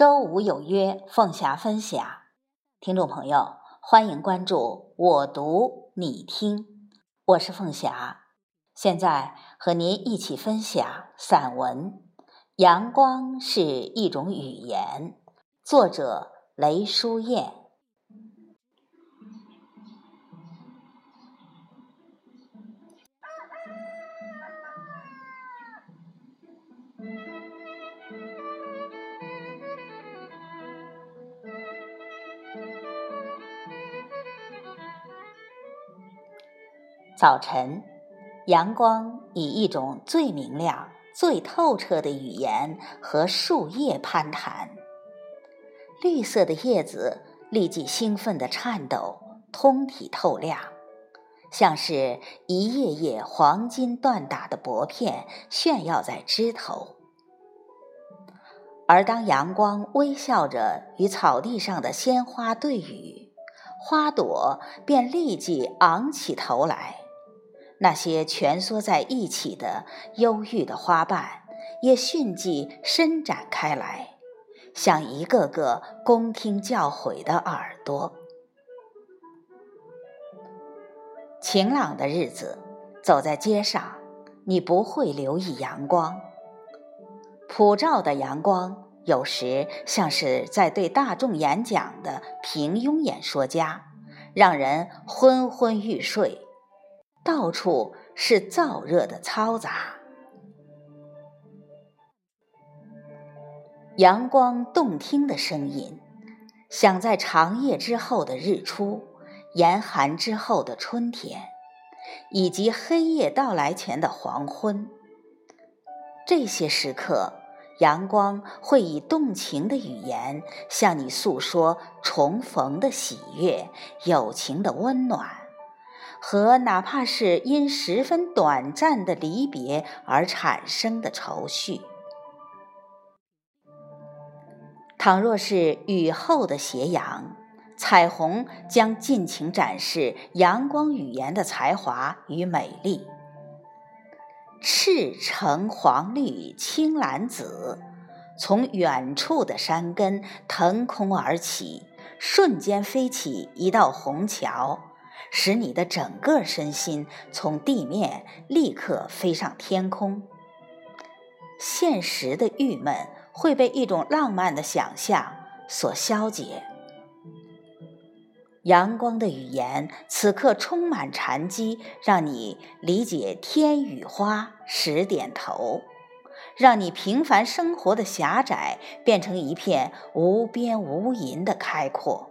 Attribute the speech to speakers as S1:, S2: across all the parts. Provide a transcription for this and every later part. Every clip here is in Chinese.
S1: 周五有约，凤霞分享。听众朋友，欢迎关注我读你听，我是凤霞。现在和您一起分享散文《阳光是一种语言》，作者雷淑燕。早晨，阳光以一种最明亮、最透彻的语言和树叶攀谈。绿色的叶子立即兴奋地颤抖，通体透亮，像是一页页黄金锻打的薄片炫耀在枝头。而当阳光微笑着与草地上的鲜花对语，花朵便立即昂起头来。那些蜷缩在一起的忧郁的花瓣，也迅即伸展开来，像一个个恭听教诲的耳朵。晴朗的日子，走在街上，你不会留意阳光。普照的阳光，有时像是在对大众演讲的平庸演说家，让人昏昏欲睡。到处是燥热的嘈杂，阳光动听的声音，响在长夜之后的日出，严寒之后的春天，以及黑夜到来前的黄昏。这些时刻，阳光会以动情的语言向你诉说重逢的喜悦、友情的温暖。和哪怕是因十分短暂的离别而产生的愁绪。倘若是雨后的斜阳，彩虹将尽情展示阳光语言的才华与美丽。赤橙黄绿青蓝紫，从远处的山根腾空而起，瞬间飞起一道虹桥。使你的整个身心从地面立刻飞上天空。现实的郁闷会被一种浪漫的想象所消解。阳光的语言此刻充满禅机，让你理解天与花，十点头，让你平凡生活的狭窄变成一片无边无垠的开阔。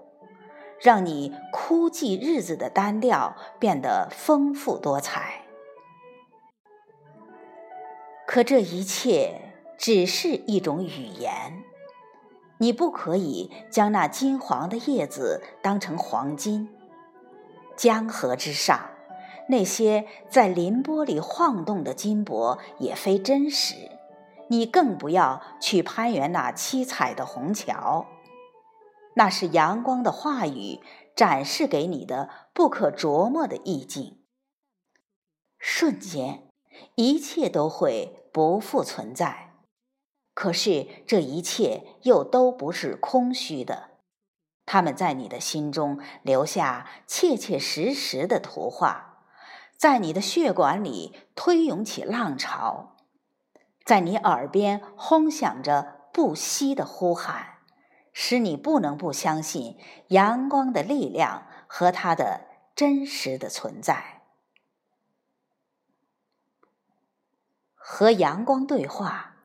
S1: 让你枯寂日子的单调变得丰富多彩，可这一切只是一种语言。你不可以将那金黄的叶子当成黄金。江河之上，那些在林波里晃动的金箔也非真实。你更不要去攀援那七彩的虹桥。那是阳光的话语展示给你的不可琢磨的意境。瞬间，一切都会不复存在。可是这一切又都不是空虚的，他们在你的心中留下切切实实的图画，在你的血管里推涌起浪潮，在你耳边轰响着不息的呼喊。使你不能不相信阳光的力量和它的真实的存在。和阳光对话，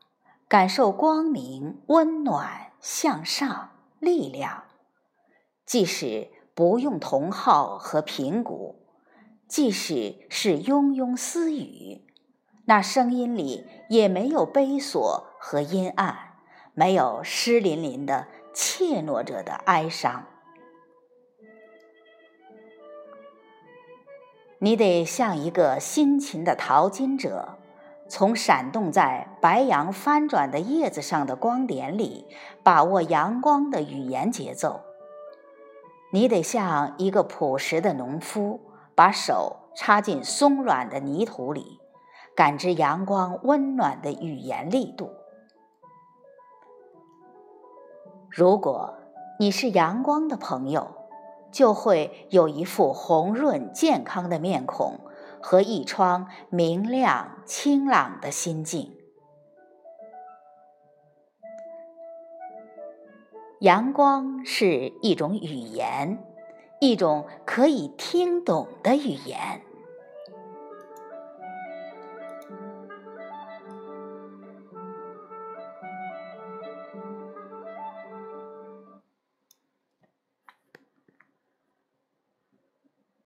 S1: 感受光明、温暖、向上、力量。即使不用同号和评估，即使是庸庸私语，那声音里也没有悲锁和阴暗，没有湿淋淋的。怯懦者的哀伤，你得像一个辛勤的淘金者，从闪动在白杨翻转的叶子上的光点里，把握阳光的语言节奏。你得像一个朴实的农夫，把手插进松软的泥土里，感知阳光温暖的语言力度。如果你是阳光的朋友，就会有一副红润健康的面孔和一窗明亮清朗的心境。阳光是一种语言，一种可以听懂的语言。